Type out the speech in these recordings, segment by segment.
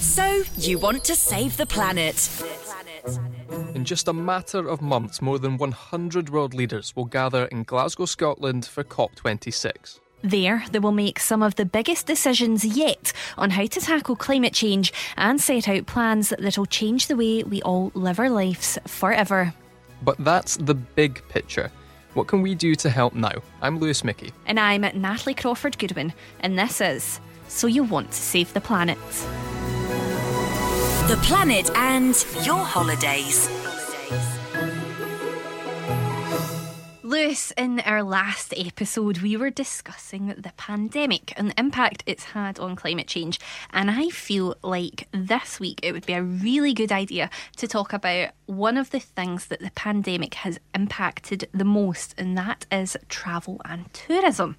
So, you want to save the planet. In just a matter of months, more than 100 world leaders will gather in Glasgow, Scotland for COP26. There, they will make some of the biggest decisions yet on how to tackle climate change and set out plans that'll change the way we all live our lives forever. But that's the big picture. What can we do to help now? I'm Lewis Mickey. And I'm Natalie Crawford Goodwin, and this is So You Want to Save the Planet. The planet and your holidays. Lewis, in our last episode, we were discussing the pandemic and the impact it's had on climate change. And I feel like this week it would be a really good idea to talk about one of the things that the pandemic has impacted the most, and that is travel and tourism.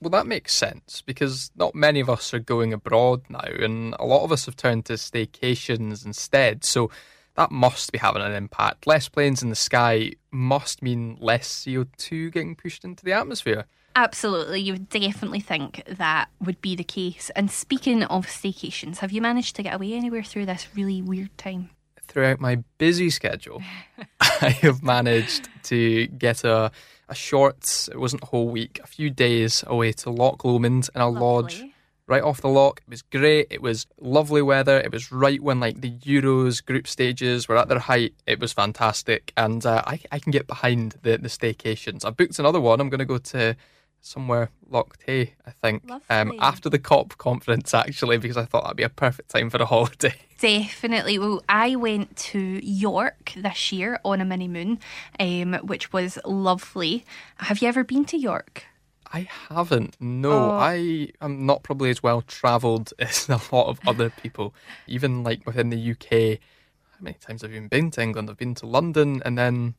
Well, that makes sense because not many of us are going abroad now, and a lot of us have turned to staycations instead. So that must be having an impact. Less planes in the sky must mean less CO2 getting pushed into the atmosphere. Absolutely, you would definitely think that would be the case. And speaking of staycations, have you managed to get away anywhere through this really weird time? Throughout my busy schedule, I have managed to get a, a short, it wasn't a whole week, a few days away to Loch Lomond in a Lovely. lodge right off the lock. It was great. It was lovely weather. It was right when like the Euros group stages were at their height. It was fantastic, and uh, I, I can get behind the the staycations. I booked another one. I'm going to go to somewhere Loch Tay, I think, um, after the COP conference actually, because I thought that'd be a perfect time for a holiday. Definitely. Well, I went to York this year on a mini moon, um, which was lovely. Have you ever been to York? I haven't. No, Oh. I am not probably as well travelled as a lot of other people. Even like within the UK, how many times have you been to England? I've been to London, and then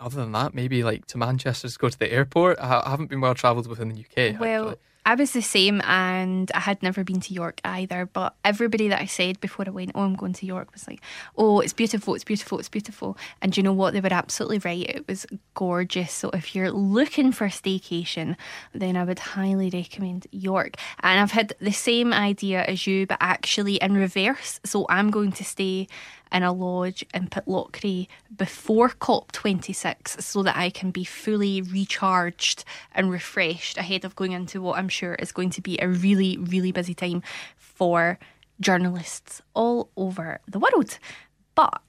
other than that, maybe like to Manchester to go to the airport. I haven't been well travelled within the UK. Well, actually. I was the same and I had never been to York either. But everybody that I said before I went, oh, I'm going to York, was like, oh, it's beautiful, it's beautiful, it's beautiful. And you know what? They were absolutely right. It was gorgeous. So if you're looking for a staycation, then I would highly recommend York. And I've had the same idea as you, but actually in reverse. So I'm going to stay in a lodge in Pitlochry before COP26 so that I can be fully recharged and refreshed ahead of going into what I'm sure is going to be a really, really busy time for journalists all over the world. But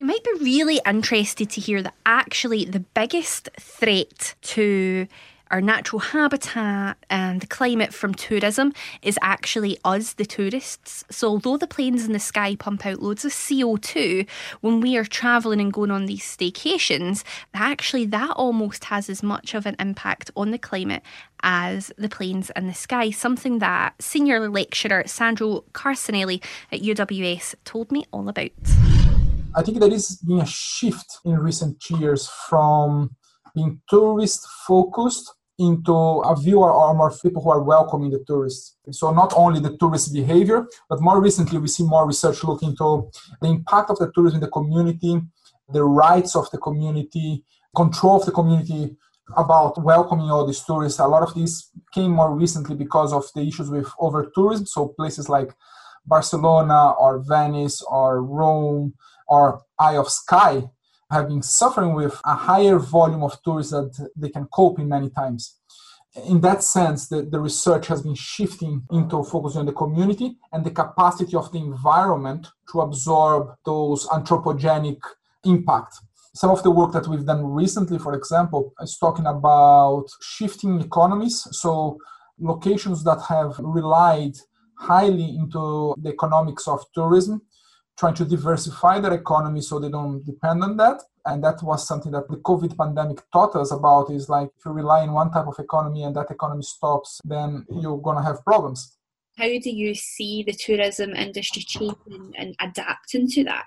you might be really interested to hear that actually the biggest threat to our natural habitat and the climate from tourism is actually us, the tourists. So, although the planes in the sky pump out loads of CO2 when we are travelling and going on these staycations, actually that almost has as much of an impact on the climate as the planes in the sky. Something that senior lecturer Sandro Carnicelli at UWS told me all about. I think there is been a shift in recent years from being tourist focused into a view or more people who are welcoming the tourists. So not only the tourist behavior, but more recently we see more research looking into the impact of the tourism in the community, the rights of the community, control of the community about welcoming all these tourists. A lot of these came more recently because of the issues with over tourism. So places like Barcelona or Venice or Rome or Isle of Skye have been suffering with a higher volume of tourists that they can cope in many times. In that sense, the, the research has been shifting into focusing on the community and the capacity of the environment to absorb those anthropogenic impact. Some of the work that we've done recently, for example, is talking about shifting economies. So locations that have relied highly into the economics of tourism trying to diversify their economy so they don't depend on that. And that was something that the COVID pandemic taught us about is like if you rely on one type of economy and that economy stops, then you're going to have problems. How do you see the tourism industry changing and adapting to that?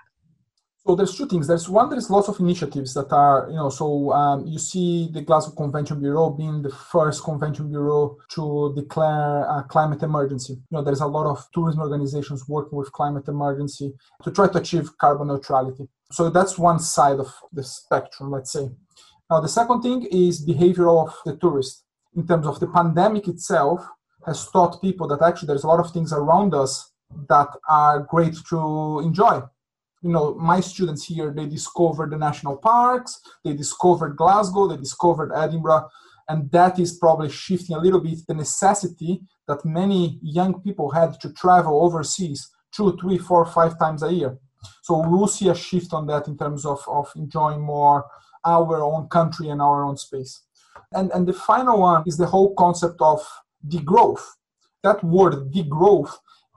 So there's two things. There's one, there's lots of initiatives that are, you know, so um, you see the Glasgow Convention Bureau being the first convention bureau to declare a climate emergency. You know, there's a lot of tourism organizations working with climate emergency to try to achieve carbon neutrality. So that's one side of the spectrum, let's say. Now, the second thing is behavior of the tourist. In terms of the pandemic itself, has taught people that actually there's a lot of things around us that are great to enjoy. You know, my students here, they discovered the national parks, they discovered Glasgow, they discovered Edinburgh, and that is probably shifting a little bit the necessity that many young people had to travel overseas two, three, four, five times a year. So we will see a shift on that in terms of, of enjoying more our own country and our own space. And, and the final one is the whole concept of degrowth. That word degrowth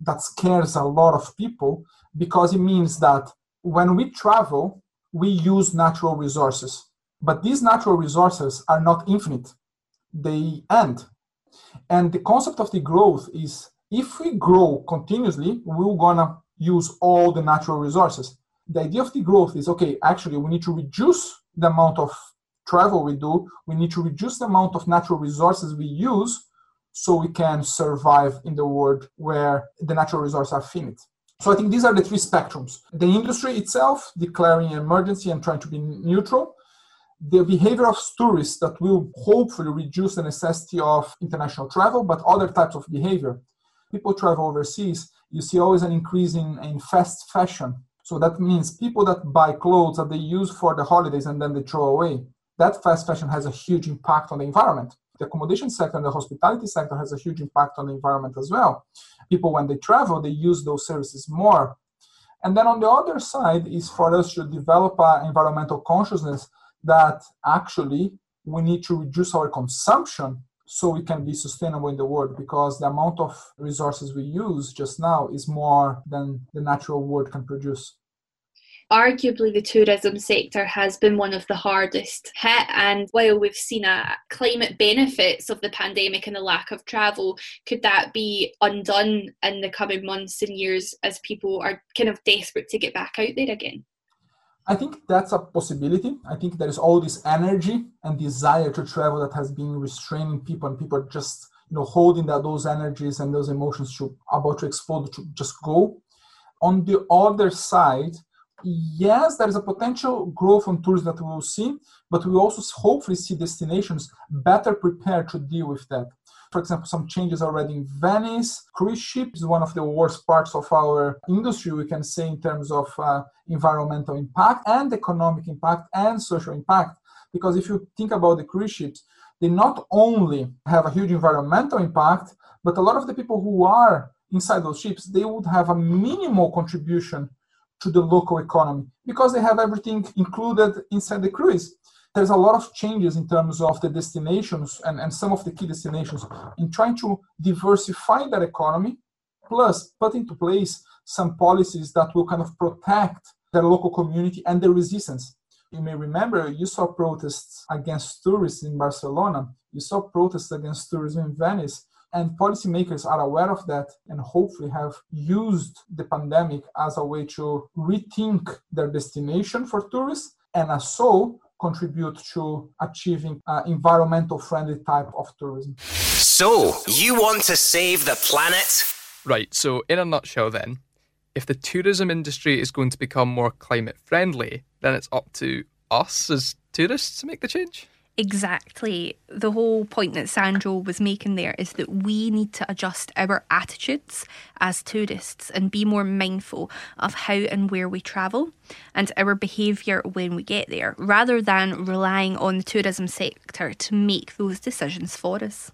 that scares a lot of people because it means that when we travel, we use natural resources. But these natural resources are not infinite, they end. And the concept of the growth is if we grow continuously, we're gonna use all the natural resources. The idea of the growth is okay, actually, we need to reduce the amount of travel we do, we need to reduce the amount of natural resources we use so we can survive in the world where the natural resources are finite. So I think these are the three spectrums. The industry itself declaring emergency and trying to be neutral, the behavior of tourists that will hopefully reduce the necessity of international travel, but other types of behavior. People travel overseas, you see always an increase in, in fast fashion. So that means people that buy clothes that they use for the holidays and then they throw away. That fast fashion has a huge impact on the environment the accommodation sector and the hospitality sector has a huge impact on the environment as well. People, when they travel, they use those services more. And then on the other side is for us to develop an environmental consciousness that actually we need to reduce our consumption so we can be sustainable in the world because the amount of resources we use just now is more than the natural world can produce arguably the tourism sector has been one of the hardest hit and while we've seen a climate benefits of the pandemic and the lack of travel could that be undone in the coming months and years as people are kind of desperate to get back out there again I think that's a possibility. I think there is all this energy and desire to travel that has been restraining people, and people just you know holding that those energies and those emotions to about to explode to just go. On the other side, yes, there is a potential growth on tourism that we will see, but we also hopefully see destinations better prepared to deal with that. For example, some changes already in Venice. Cruise ship is one of the worst parts of our industry, we can say, in terms of uh, environmental impact and economic impact and social impact. Because if you think about the cruise ships, they not only have a huge environmental impact, but a lot of the people who are inside those ships, they would have a minimal contribution to the local economy because they have everything included inside the cruise. There's a lot of changes in terms of the destinations and, and some of the key destinations in trying to diversify that economy, plus put into place some policies that will kind of protect their local community and the resistance. You may remember you saw protests against tourists in Barcelona, you saw protests against tourism in Venice and policymakers are aware of that and hopefully have used the pandemic as a way to rethink their destination for tourists and as so contribute to achieving an environmental friendly type of tourism. So, you want to save the planet? Right, so in a nutshell, then, if the tourism industry is going to become more climate friendly, then it's up to us as tourists to make the change? Exactly. The whole point that Sandro was making there is that we need to adjust our attitudes as tourists and be more mindful of how and where we travel and our behaviour when we get there, rather than relying on the tourism sector to make those decisions for us.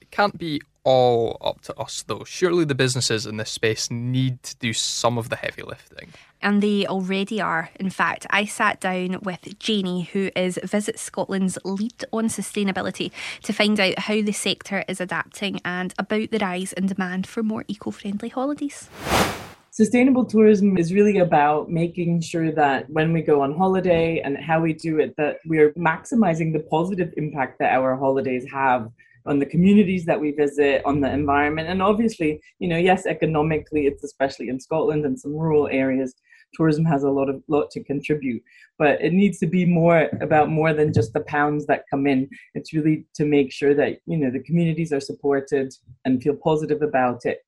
It can't be all up to us, though. Surely the businesses in this space need to do some of the heavy lifting. And they already are. In fact, I sat down with Janie, who is Visit Scotland's lead on sustainability, to find out how the sector is adapting and about the rise in demand for more eco friendly holidays. Sustainable tourism is really about making sure that when we go on holiday and how we do it, that we're maximizing the positive impact that our holidays have on the communities that we visit, on the environment, and obviously, you know, yes, economically, it's especially in Scotland and some rural areas, tourism has a lot of lot to contribute. But it needs to be more about more than just the pounds that come in. It's really to make sure that you know the communities are supported and feel positive about it,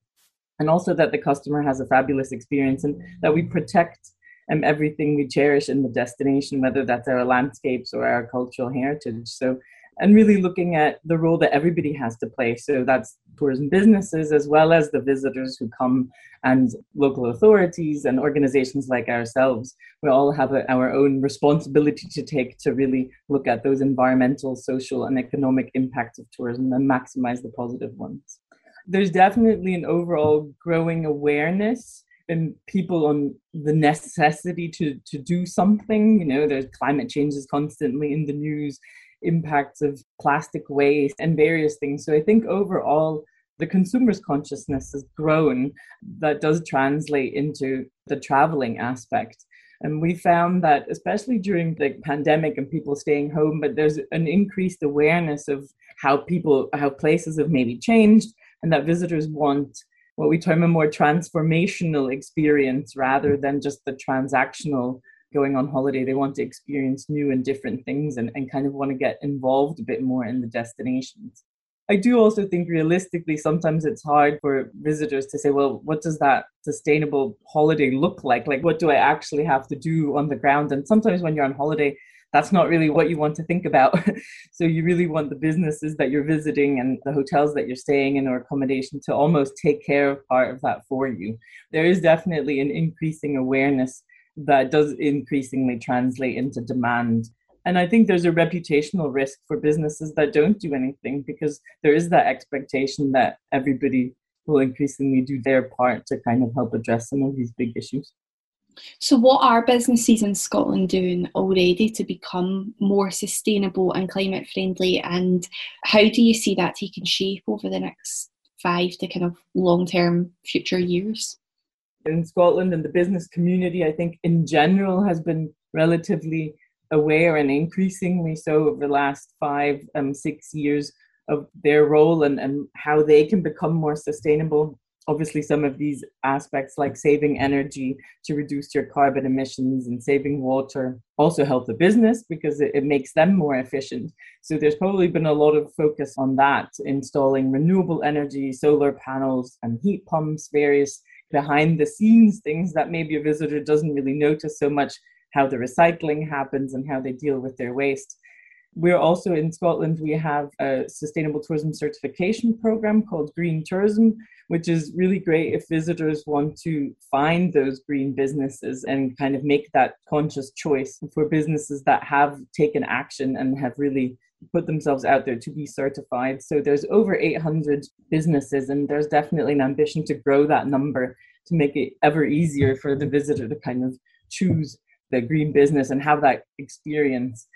and also that the customer has a fabulous experience and that we protect um, everything we cherish in the destination, whether that's our landscapes or our cultural heritage. So and really looking at the role that everybody has to play. So that's tourism businesses as well as the visitors who come and local authorities and organizations like ourselves. We all have a, our own responsibility to take to really look at those environmental, social, and economic impacts of tourism and maximize the positive ones. There's definitely an overall growing awareness in people on the necessity to, to do something. You know, there's climate change is constantly in the news impacts of plastic waste and various things. So I think overall, the consumer's consciousness has grown. That does translate into the traveling aspect. And we found that, especially during the pandemic and people staying home, but there's an increased awareness of how people, how places have maybe changed, and that visitors want what we term a more transformational experience rather than just the transactional going on holiday, they want to experience new and different things and, and kind of want to get involved a bit more in the destinations. I do also think realistically, sometimes it's hard for visitors to say, well, what does that sustainable holiday look like? Like, what do I actually have to do on the ground? And sometimes when you're on holiday, that's not really what you want to think about. so you really want the businesses that you're visiting and the hotels that you're staying in or accommodation to almost take care of part of that for you. There is definitely an increasing awareness that does increasingly translate into demand. And I think there's a reputational risk for businesses that don't do anything because there is that expectation that everybody will increasingly do their part to kind of help address some of these big issues. So, what are businesses in Scotland doing already to become more sustainable and climate friendly? And how do you see that taking shape over the next five to kind of long term future years? In Scotland and the business community, I think in general has been relatively aware and increasingly so over the last five, um, six years of their role and, and how they can become more sustainable. Obviously, some of these aspects like saving energy to reduce your carbon emissions and saving water also help the business because it, it makes them more efficient. So, there's probably been a lot of focus on that, installing renewable energy, solar panels, and heat pumps, various behind the scenes things that maybe a visitor doesn't really notice so much how the recycling happens and how they deal with their waste. We're also in Scotland, we have a sustainable tourism certification program called Green Tourism, which is really great if visitors want to find those green businesses and kind of make that conscious choice for businesses that have taken action and have really put themselves out there to be certified. So there's over 800 businesses, and there's definitely an ambition to grow that number to make it ever easier for the visitor to kind of choose the green business and have that experience.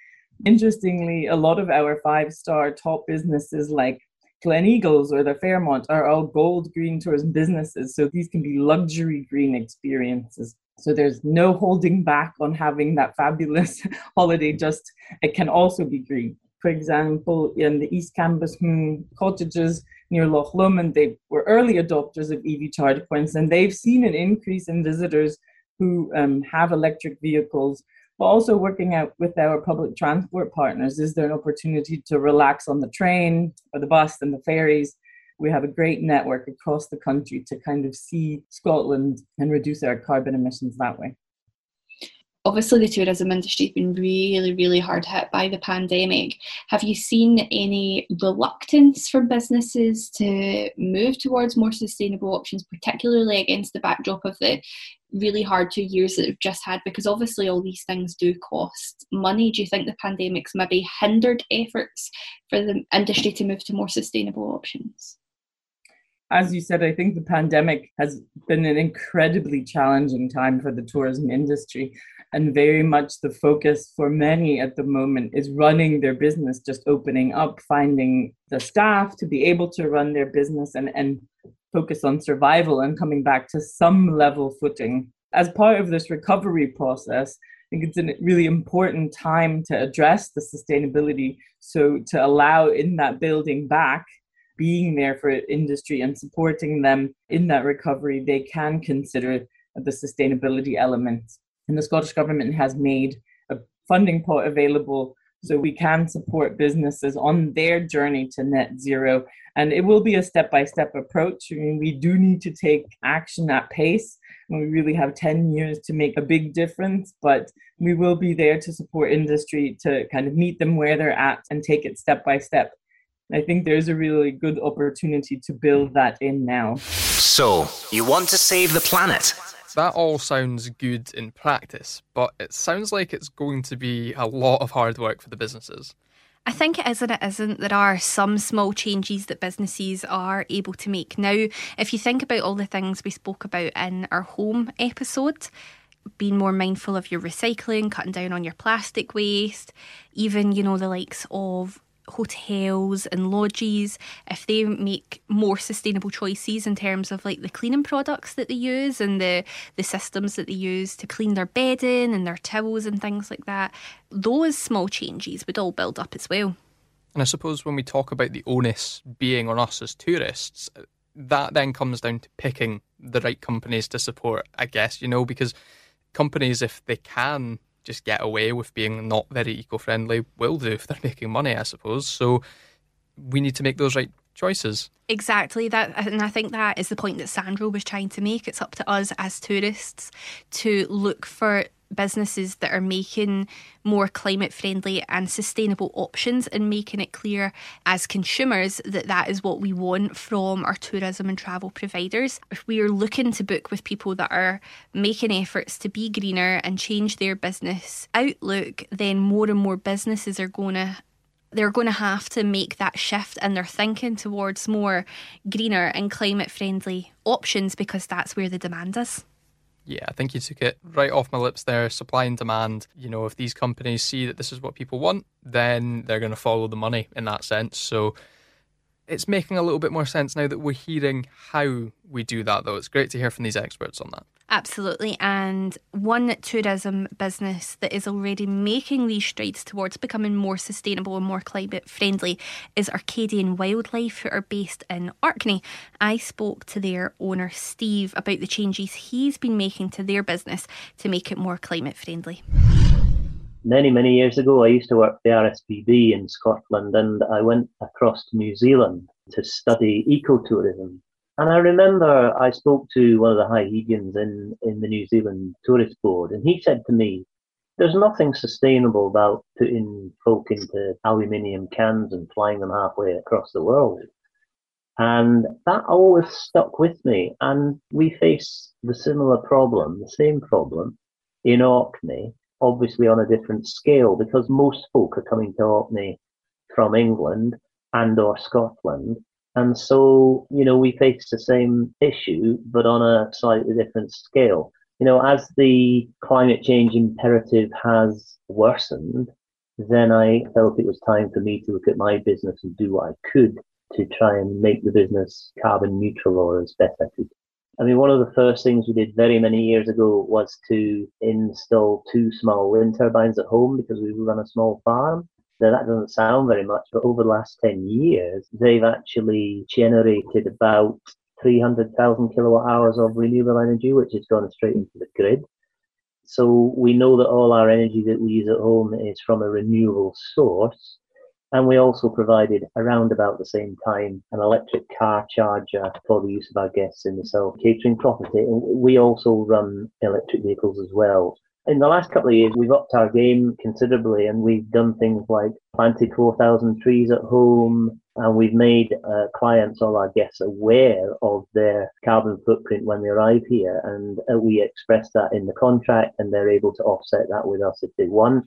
Interestingly, a lot of our five star top businesses like Gleneagles or the Fairmont are all gold green tourism businesses. So these can be luxury green experiences. So there's no holding back on having that fabulous holiday, just it can also be green for example, in the East Cambusmoon cottages near Loch Lomond, they were early adopters of EV charge points, and they've seen an increase in visitors who um, have electric vehicles. But also working out with our public transport partners, is there an opportunity to relax on the train or the bus and the ferries? We have a great network across the country to kind of see Scotland and reduce our carbon emissions that way obviously the tourism industry has been really really hard hit by the pandemic. Have you seen any reluctance from businesses to move towards more sustainable options particularly against the backdrop of the really hard two years that we've just had? Because obviously all these things do cost money. Do you think the pandemic's maybe hindered efforts for the industry to move to more sustainable options? As you said, I think the pandemic has been an incredibly challenging time for the tourism industry and very much the focus for many at the moment is running their business just opening up finding the staff to be able to run their business and, and focus on survival and coming back to some level footing as part of this recovery process I think it's a really important time to address the sustainability. So, to allow in that building back, being there for industry and supporting them in that recovery, they can consider the sustainability elements and the Scottish Government has made a funding pot available so we can support businesses on their journey to net zero. And it will be a step by step approach. I mean, we do need to take action at pace. And we really have 10 years to make a big difference, but we will be there to support industry to kind of meet them where they're at and take it step by step. I think there's a really good opportunity to build that in now. So, you want to save the planet? That all sounds good in practice, but it sounds like it's going to be a lot of hard work for the businesses. I think it is and it isn't. There are some small changes that businesses are able to make. Now, if you think about all the things we spoke about in our home episode, being more mindful of your recycling, cutting down on your plastic waste, even, you know, the likes of hotels and lodges, if they make more sustainable choices in terms of like the cleaning products that they use and the, the systems that they use to clean their bedding and their towels and things like that, those small changes would all build up as well. And I suppose when we talk about the onus being on us as tourists, that then comes down to picking the right companies to support, I guess, you know, because companies, if they can just get away with being not very eco friendly will do if they're making money, I suppose. So we need to make those right choices. Exactly that, and I think that is the point that Sandro was trying to make. It's up to us as tourists to look for businesses that are making more climate friendly and sustainable options and making it clear as consumers that that is what we want from our tourism and travel providers. If we are looking to book with people that are making efforts to be greener and change their business outlook, then more and more businesses are going to they're going to have to make that shift in their thinking towards more greener and climate friendly options because that's where the demand is. Yeah, I think you took it right off my lips there. Supply and demand. You know, if these companies see that this is what people want, then they're going to follow the money in that sense. So it's making a little bit more sense now that we're hearing how we do that, though. It's great to hear from these experts on that. Absolutely. And one tourism business that is already making these strides towards becoming more sustainable and more climate friendly is Orcadian Wildlife, who are based in Orkney. I spoke to their owner, Steve, about the changes he's been making to their business to make it more climate friendly. Many, many years ago, I used to work for the RSPB in Scotland and I went across to New Zealand to study ecotourism and I remember I spoke to one of the high Highegians in, in the New Zealand Tourist Board, and he said to me, There's nothing sustainable about putting folk into aluminium cans and flying them halfway across the world. And that always stuck with me. And we face the similar problem, the same problem in Orkney, obviously on a different scale, because most folk are coming to Orkney from England and or Scotland and so, you know, we face the same issue, but on a slightly different scale. You know, as the climate change imperative has worsened, then I felt it was time for me to look at my business and do what I could to try and make the business carbon neutral or as best I could. I mean, one of the first things we did very many years ago was to install two small wind turbines at home because we run a small farm. Now, that doesn't sound very much, but over the last 10 years, they've actually generated about 300,000 kilowatt hours of renewable energy, which has gone straight into the grid. So we know that all our energy that we use at home is from a renewable source. And we also provided around about the same time an electric car charger for the use of our guests in the self catering property. We also run electric vehicles as well. In the last couple of years, we've upped our game considerably and we've done things like planted 4,000 trees at home and we've made uh, clients, all our guests, aware of their carbon footprint when they arrive here. And uh, we express that in the contract and they're able to offset that with us if they want.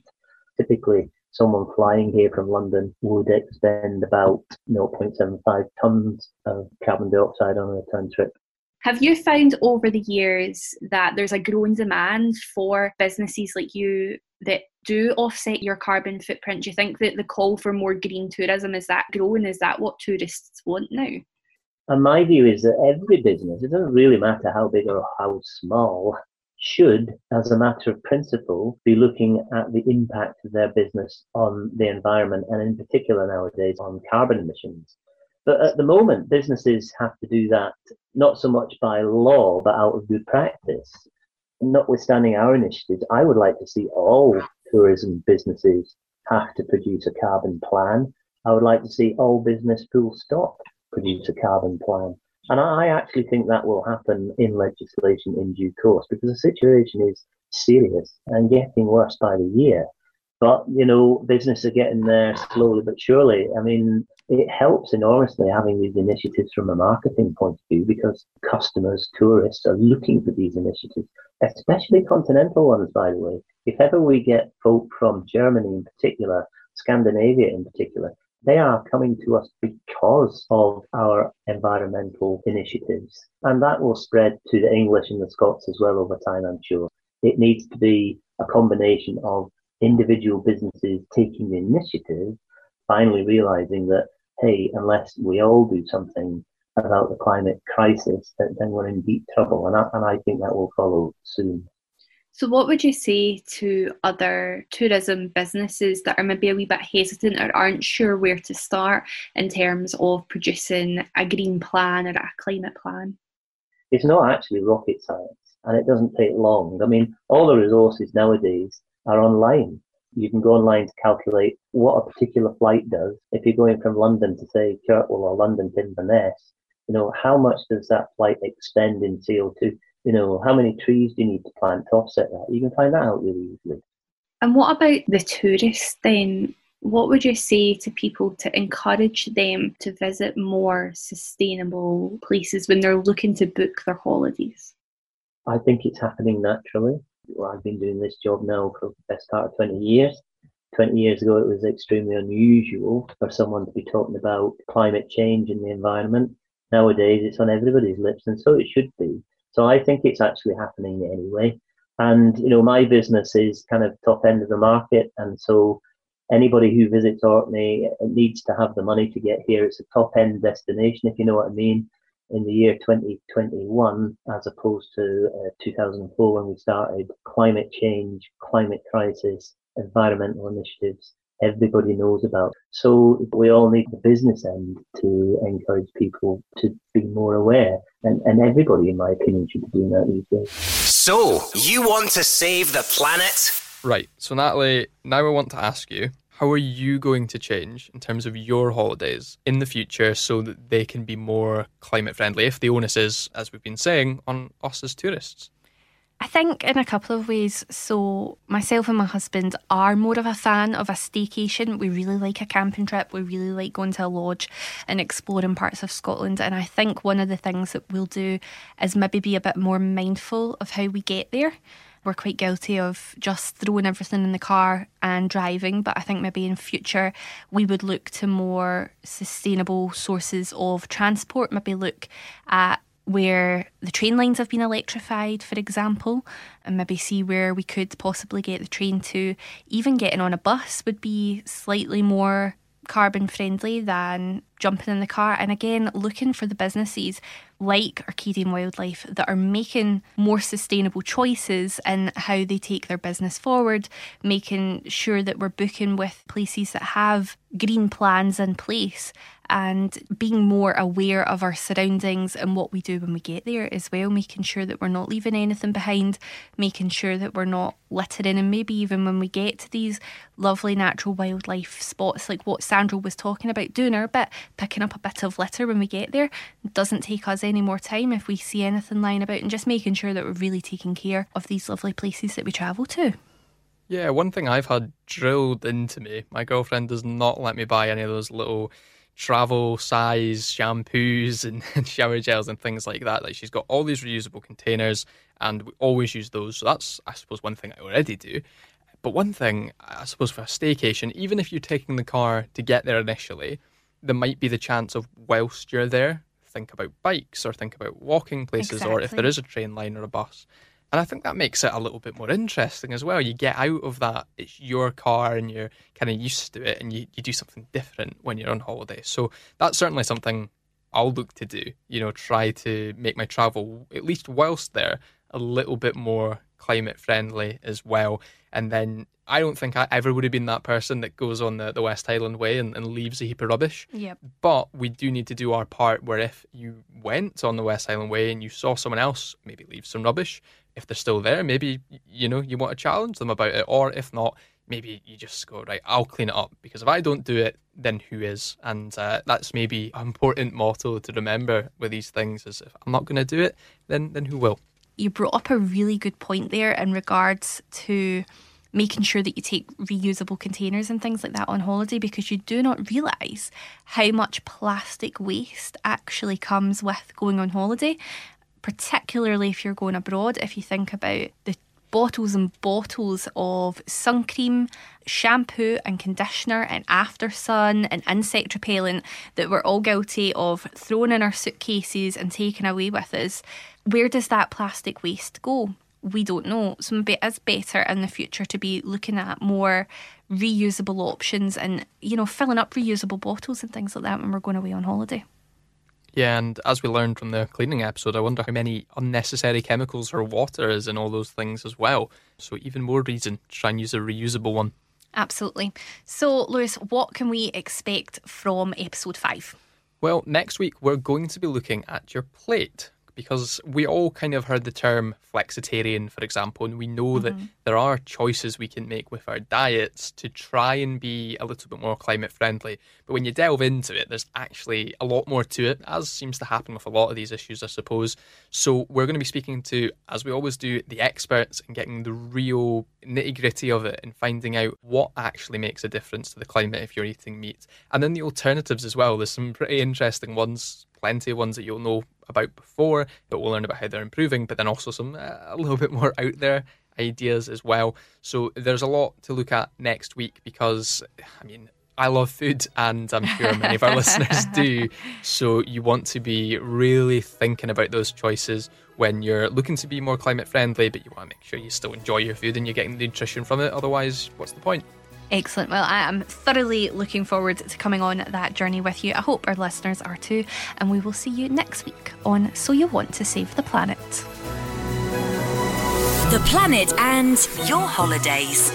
Typically, someone flying here from London would expend about 0.75 tons of carbon dioxide on a return trip. Have you found over the years that there's a growing demand for businesses like you that do offset your carbon footprint? Do you think that the call for more green tourism is that growing? Is that what tourists want now? And my view is that every business, it doesn't really matter how big or how small, should, as a matter of principle, be looking at the impact of their business on the environment and in particular nowadays on carbon emissions. But at the moment, businesses have to do that not so much by law, but out of good practice. Notwithstanding our initiatives, I would like to see all tourism businesses have to produce a carbon plan. I would like to see all business full stop produce a carbon plan. And I actually think that will happen in legislation in due course because the situation is serious and getting worse by the year. But, you know, business are getting there slowly but surely. I mean, it helps enormously having these initiatives from a marketing point of view because customers, tourists are looking for these initiatives, especially continental ones, by the way. If ever we get folk from Germany in particular, Scandinavia in particular, they are coming to us because of our environmental initiatives. And that will spread to the English and the Scots as well over time, I'm sure. It needs to be a combination of individual businesses taking the initiative, finally realizing that, hey, unless we all do something about the climate crisis, then we're in deep trouble. And I, and I think that will follow soon. So, what would you say to other tourism businesses that are maybe a wee bit hesitant or aren't sure where to start in terms of producing a green plan or a climate plan? It's not actually rocket science and it doesn't take long. I mean, all the resources nowadays are online. You can go online to calculate what a particular flight does. If you're going from London to, say, Kirkwall or London to Inverness, you know, how much does that flight expend in CO2? You know, how many trees do you need to plant to offset that? You can find that out really easily. And what about the tourists then? What would you say to people to encourage them to visit more sustainable places when they're looking to book their holidays? I think it's happening naturally. Well, I've been doing this job now for the best part of 20 years. 20 years ago, it was extremely unusual for someone to be talking about climate change and the environment. Nowadays, it's on everybody's lips, and so it should be. So I think it's actually happening anyway. And, you know, my business is kind of top end of the market. And so anybody who visits Orkney needs to have the money to get here. It's a top end destination, if you know what I mean, in the year 2021, as opposed to uh, 2004 when we started. Climate change, climate crisis, environmental initiatives everybody knows about. So we all need the business end to encourage people to be more aware. And, and everybody, in my opinion, should be doing that these days. So, you want to save the planet? Right. So, Natalie, now I want to ask you how are you going to change in terms of your holidays in the future so that they can be more climate friendly if the onus is, as we've been saying, on us as tourists? I think in a couple of ways. So, myself and my husband are more of a fan of a staycation. We really like a camping trip. We really like going to a lodge and exploring parts of Scotland. And I think one of the things that we'll do is maybe be a bit more mindful of how we get there. We're quite guilty of just throwing everything in the car and driving, but I think maybe in future we would look to more sustainable sources of transport, maybe look at where the train lines have been electrified, for example, and maybe see where we could possibly get the train to. Even getting on a bus would be slightly more carbon friendly than jumping in the car. And again, looking for the businesses like Orcadian Wildlife that are making more sustainable choices in how they take their business forward, making sure that we're booking with places that have green plans in place and being more aware of our surroundings and what we do when we get there as well, making sure that we're not leaving anything behind, making sure that we're not littering, and maybe even when we get to these lovely natural wildlife spots, like what Sandro was talking about, doing our bit, picking up a bit of litter when we get there. Doesn't take us any more time if we see anything lying about, and just making sure that we're really taking care of these lovely places that we travel to. Yeah, one thing I've had drilled into me, my girlfriend does not let me buy any of those little travel size shampoos and, and, shower gels and things like that. Like she's got all these reusable containers and we always use those. So that's, I suppose, one thing I already do. But one thing, I suppose, for a staycation, even if you're taking the car to get there initially, there might be the chance of whilst you're there, think about bikes or think about walking places exactly. or if there is a train line or a bus. And I think that makes it a little bit more interesting as well. You get out of that, it's your car and you're kind of used to it and you, you do something different when you're on holiday. So that's certainly something I'll look to do, you know, try to make my travel, at least whilst there, a little bit more climate friendly as well. And then I don't think I ever would have been that person that goes on the, the West Highland Way and, and leaves a heap of rubbish. Yep. But we do need to do our part where if you went on the West Highland Way and you saw someone else maybe leave some rubbish, if they're still there, maybe you know you want to challenge them about it, or if not, maybe you just go right. I'll clean it up because if I don't do it, then who is? And uh, that's maybe an important motto to remember with these things: is if I'm not going to do it, then then who will? You brought up a really good point there in regards to making sure that you take reusable containers and things like that on holiday because you do not realise how much plastic waste actually comes with going on holiday, particularly if you're going abroad. If you think about the bottles and bottles of sun cream, shampoo and conditioner and after sun and insect repellent that we're all guilty of throwing in our suitcases and taking away with us. Where does that plastic waste go? We don't know. So maybe it is better in the future to be looking at more reusable options and, you know, filling up reusable bottles and things like that when we're going away on holiday. Yeah, and as we learned from the cleaning episode, I wonder how many unnecessary chemicals or water is in all those things as well. So, even more reason to try and use a reusable one. Absolutely. So, Lewis, what can we expect from episode five? Well, next week we're going to be looking at your plate because we all kind of heard the term flexitarian, for example, and we know mm-hmm. that there are choices we can make with our diets to try and be a little bit more climate friendly. But when you delve into it, there's actually a lot more to it, as seems to happen with a lot of these issues, I suppose. So we're going to be speaking to, as we always do, the experts and getting the real nitty gritty of it and finding out what actually makes a difference to the climate if you're eating meat. And then the alternatives as well. There's some pretty interesting ones plenty of ones that you'll know about before, but we'll learn about how they're improving, but then also some uh, a little bit more out there ideas as well. So there's a lot to look at next week because, I mean, I love food, and I'm sure many of our listeners do. So you want to be really thinking about those choices when you're looking to be more climate friendly, but you want to make sure you still enjoy your food and you're getting the nutrition from it. Otherwise, what's the point? Excellent. Well, I am thoroughly looking forward to coming on that journey with you. I hope our listeners are too. And we will see you next week on So You Want to Save the Planet. The planet and your holidays.